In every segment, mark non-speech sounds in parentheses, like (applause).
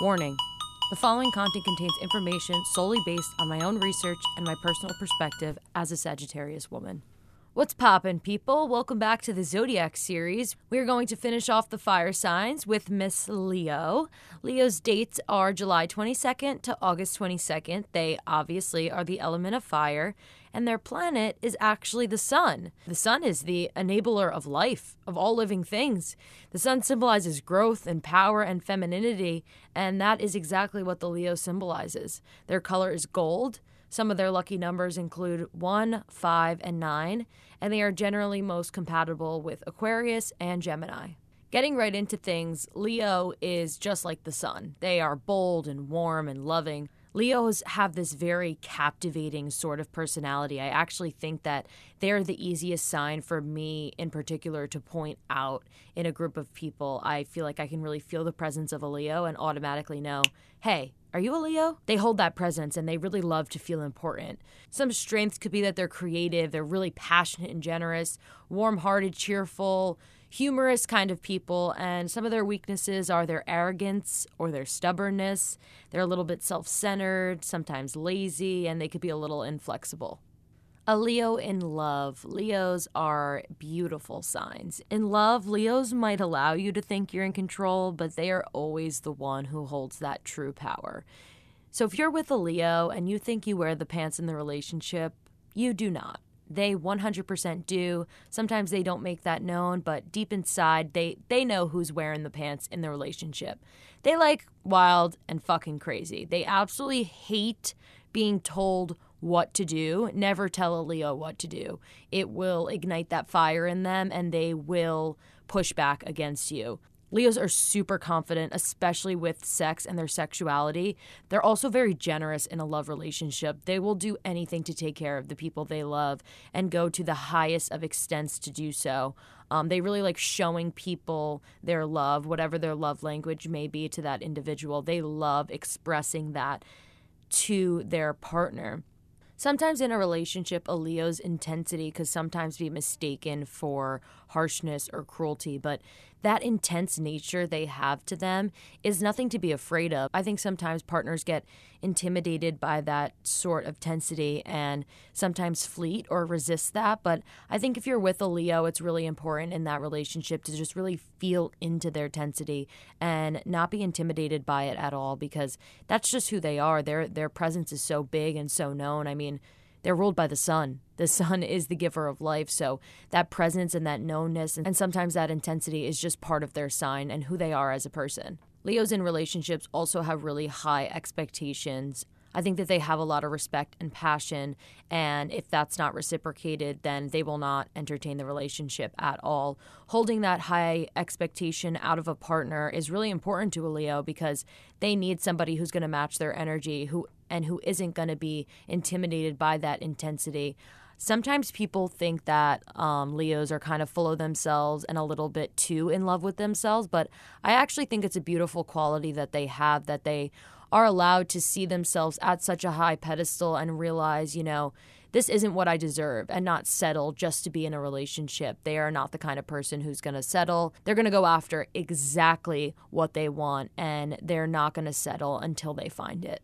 Warning The following content contains information solely based on my own research and my personal perspective as a Sagittarius woman. What's poppin', people? Welcome back to the Zodiac series. We're going to finish off the fire signs with Miss Leo. Leo's dates are July 22nd to August 22nd. They obviously are the element of fire, and their planet is actually the sun. The sun is the enabler of life, of all living things. The sun symbolizes growth and power and femininity, and that is exactly what the Leo symbolizes. Their color is gold. Some of their lucky numbers include 1, 5, and 9, and they are generally most compatible with Aquarius and Gemini. Getting right into things, Leo is just like the sun. They are bold and warm and loving. Leos have this very captivating sort of personality. I actually think that they're the easiest sign for me in particular to point out in a group of people. I feel like I can really feel the presence of a Leo and automatically know, hey, are you a Leo? They hold that presence and they really love to feel important. Some strengths could be that they're creative, they're really passionate and generous, warm hearted, cheerful, humorous kind of people. And some of their weaknesses are their arrogance or their stubbornness. They're a little bit self centered, sometimes lazy, and they could be a little inflexible. A Leo in love. Leos are beautiful signs. In love, Leos might allow you to think you're in control, but they are always the one who holds that true power. So if you're with a Leo and you think you wear the pants in the relationship, you do not. They 100% do. Sometimes they don't make that known, but deep inside, they, they know who's wearing the pants in the relationship. They like wild and fucking crazy. They absolutely hate being told what to do. Never tell a Leo what to do. It will ignite that fire in them and they will push back against you. Leos are super confident, especially with sex and their sexuality. They're also very generous in a love relationship. They will do anything to take care of the people they love and go to the highest of extents to do so. Um, they really like showing people their love, whatever their love language may be to that individual. They love expressing that to their partner. Sometimes in a relationship, a Leo's intensity could sometimes be mistaken for harshness or cruelty, but that intense nature they have to them is nothing to be afraid of. I think sometimes partners get intimidated by that sort of tensity and sometimes fleet or resist that. But I think if you're with a Leo, it's really important in that relationship to just really feel into their tensity and not be intimidated by it at all because that's just who they are. Their their presence is so big and so known. I mean, they're ruled by the sun. The sun (laughs) is the giver of life. So that presence and that knownness and sometimes that intensity is just part of their sign and who they are as a person. Leos in relationships also have really high expectations I think that they have a lot of respect and passion. And if that's not reciprocated, then they will not entertain the relationship at all. Holding that high expectation out of a partner is really important to a Leo because they need somebody who's going to match their energy who and who isn't going to be intimidated by that intensity. Sometimes people think that um, Leos are kind of full of themselves and a little bit too in love with themselves, but I actually think it's a beautiful quality that they have that they are allowed to see themselves at such a high pedestal and realize, you know, this isn't what I deserve and not settle just to be in a relationship. They are not the kind of person who's going to settle. They're going to go after exactly what they want and they're not going to settle until they find it.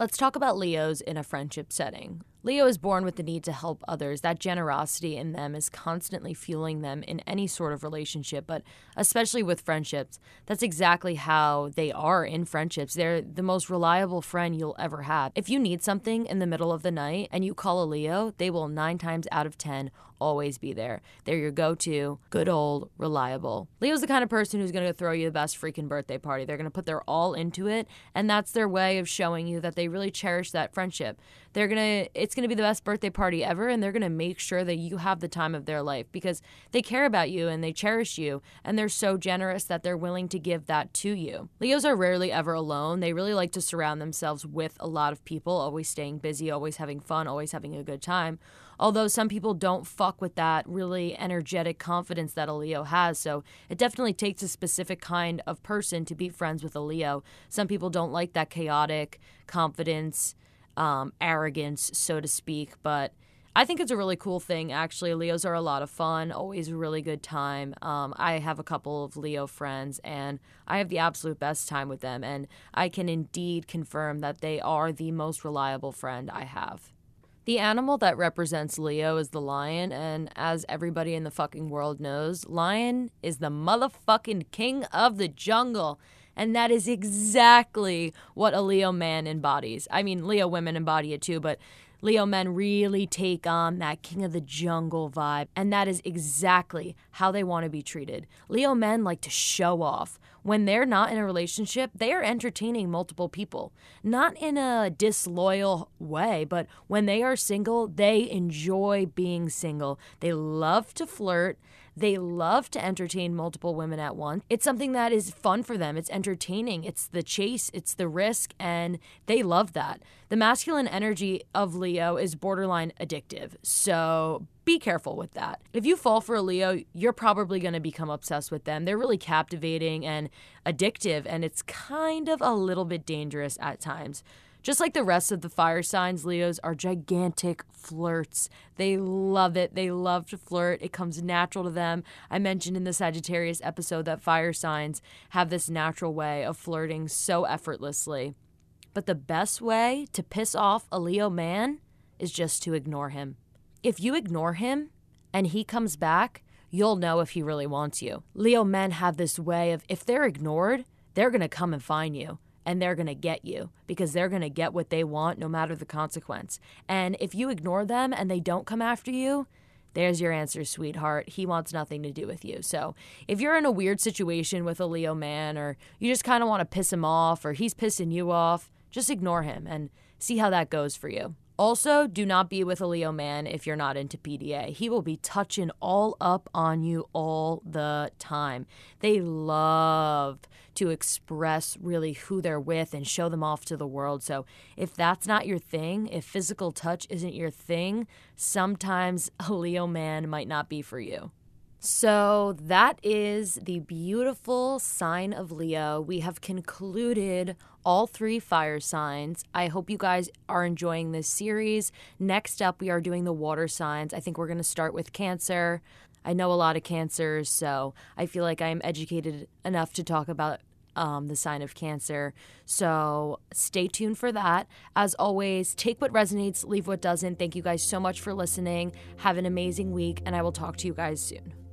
Let's talk about Leos in a friendship setting. Leo is born with the need to help others. That generosity in them is constantly fueling them in any sort of relationship, but especially with friendships. That's exactly how they are in friendships. They're the most reliable friend you'll ever have. If you need something in the middle of the night and you call a Leo, they will nine times out of 10 always be there. They're your go to, good old, reliable. Leo's the kind of person who's going to throw you the best freaking birthday party. They're going to put their all into it, and that's their way of showing you that they really cherish that friendship. They're going to, it's going to be the best birthday party ever, and they're going to make sure that you have the time of their life because they care about you and they cherish you, and they're so generous that they're willing to give that to you. Leos are rarely ever alone. They really like to surround themselves with a lot of people, always staying busy, always having fun, always having a good time although some people don't with that really energetic confidence that a Leo has. So it definitely takes a specific kind of person to be friends with a Leo. Some people don't like that chaotic confidence, um, arrogance, so to speak, but I think it's a really cool thing, actually. Leos are a lot of fun, always a really good time. Um, I have a couple of Leo friends, and I have the absolute best time with them. And I can indeed confirm that they are the most reliable friend I have. The animal that represents Leo is the lion, and as everybody in the fucking world knows, lion is the motherfucking king of the jungle. And that is exactly what a Leo man embodies. I mean, Leo women embody it too, but Leo men really take on that king of the jungle vibe, and that is exactly how they want to be treated. Leo men like to show off. When they're not in a relationship, they are entertaining multiple people. Not in a disloyal way, but when they are single, they enjoy being single. They love to flirt. They love to entertain multiple women at once. It's something that is fun for them. It's entertaining. It's the chase, it's the risk, and they love that. The masculine energy of Leo is borderline addictive. So be careful with that. If you fall for a Leo, you're probably going to become obsessed with them. They're really captivating and addictive, and it's kind of a little bit dangerous at times. Just like the rest of the fire signs, Leos are gigantic flirts. They love it. They love to flirt. It comes natural to them. I mentioned in the Sagittarius episode that fire signs have this natural way of flirting so effortlessly. But the best way to piss off a Leo man is just to ignore him. If you ignore him and he comes back, you'll know if he really wants you. Leo men have this way of if they're ignored, they're going to come and find you and they're going to get you because they're going to get what they want no matter the consequence. And if you ignore them and they don't come after you, there's your answer, sweetheart. He wants nothing to do with you. So, if you're in a weird situation with a Leo man or you just kind of want to piss him off or he's pissing you off, just ignore him and see how that goes for you. Also, do not be with a Leo man if you're not into PDA. He will be touching all up on you all the time. They love to express really who they're with and show them off to the world. So, if that's not your thing, if physical touch isn't your thing, sometimes (laughs) a Leo man might not be for you. So that is the beautiful sign of Leo. We have concluded all three fire signs. I hope you guys are enjoying this series. Next up, we are doing the water signs. I think we're going to start with Cancer. I know a lot of cancers, so I feel like I'm educated enough to talk about um, the sign of Cancer. So stay tuned for that. As always, take what resonates, leave what doesn't. Thank you guys so much for listening. Have an amazing week, and I will talk to you guys soon.